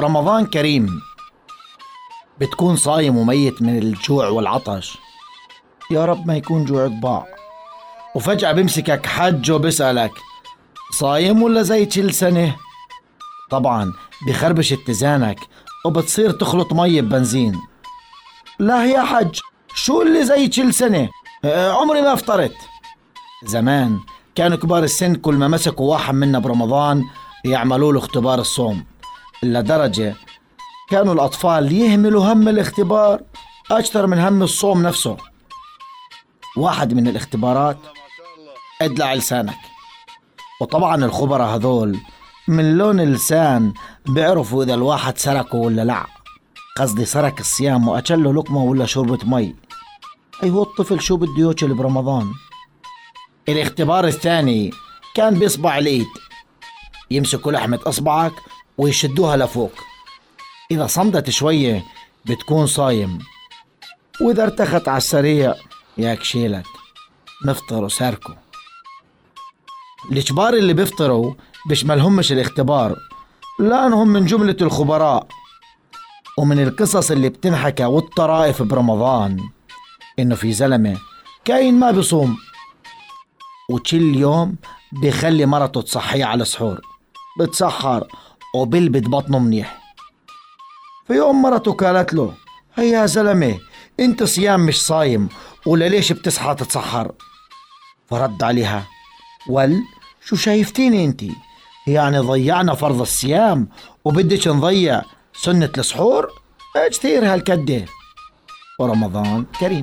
رمضان كريم بتكون صايم وميت من الجوع والعطش. يا رب ما يكون جوعك ضاع وفجأة بمسكك حج وبسألك صايم ولا زي كل سنة؟ طبعا بخربش اتزانك وبتصير تخلط مي ببنزين. لا يا حج شو اللي زي كل سنة؟ آه، عمري ما فطرت زمان كانوا كبار السن كل ما مسكوا واحد منا برمضان يعملوا له اختبار الصوم. لدرجة كانوا الأطفال يهملوا هم الاختبار أكثر من هم الصوم نفسه. واحد من الاختبارات ادلع لسانك. وطبعا الخبراء هذول من لون اللسان بيعرفوا إذا الواحد سرقه ولا لا. قصدي سرق الصيام وأكل له لقمة ولا شربة مي. أيوة الطفل شو بده يأكل برمضان؟ الاختبار الثاني كان بإصبع الإيد. يمسكوا لحمة إصبعك ويشدوها لفوق. إذا صمدت شوية بتكون صايم. وإذا ارتخت على السريع ياك شيلك مفطر وساركو الكبار اللي بيفطروا بيشملهمش الاختبار لأنهم من جملة الخبراء. ومن القصص اللي بتنحكى والطرائف برمضان. إنه في زلمة كاين ما بيصوم. وكل يوم بيخلي مرته تصحيه على السحور. بتسحر وبلبت بطنه منيح. في يوم مرته قالت له هيا يا زلمة أنت صيام مش صايم ولا ليش بتصحى تتسحر؟ فرد عليها ول شو شايفتيني أنت؟ يعني ضيعنا فرض الصيام وبدك نضيع سنة السحور؟ كثير هالكدة ورمضان كريم.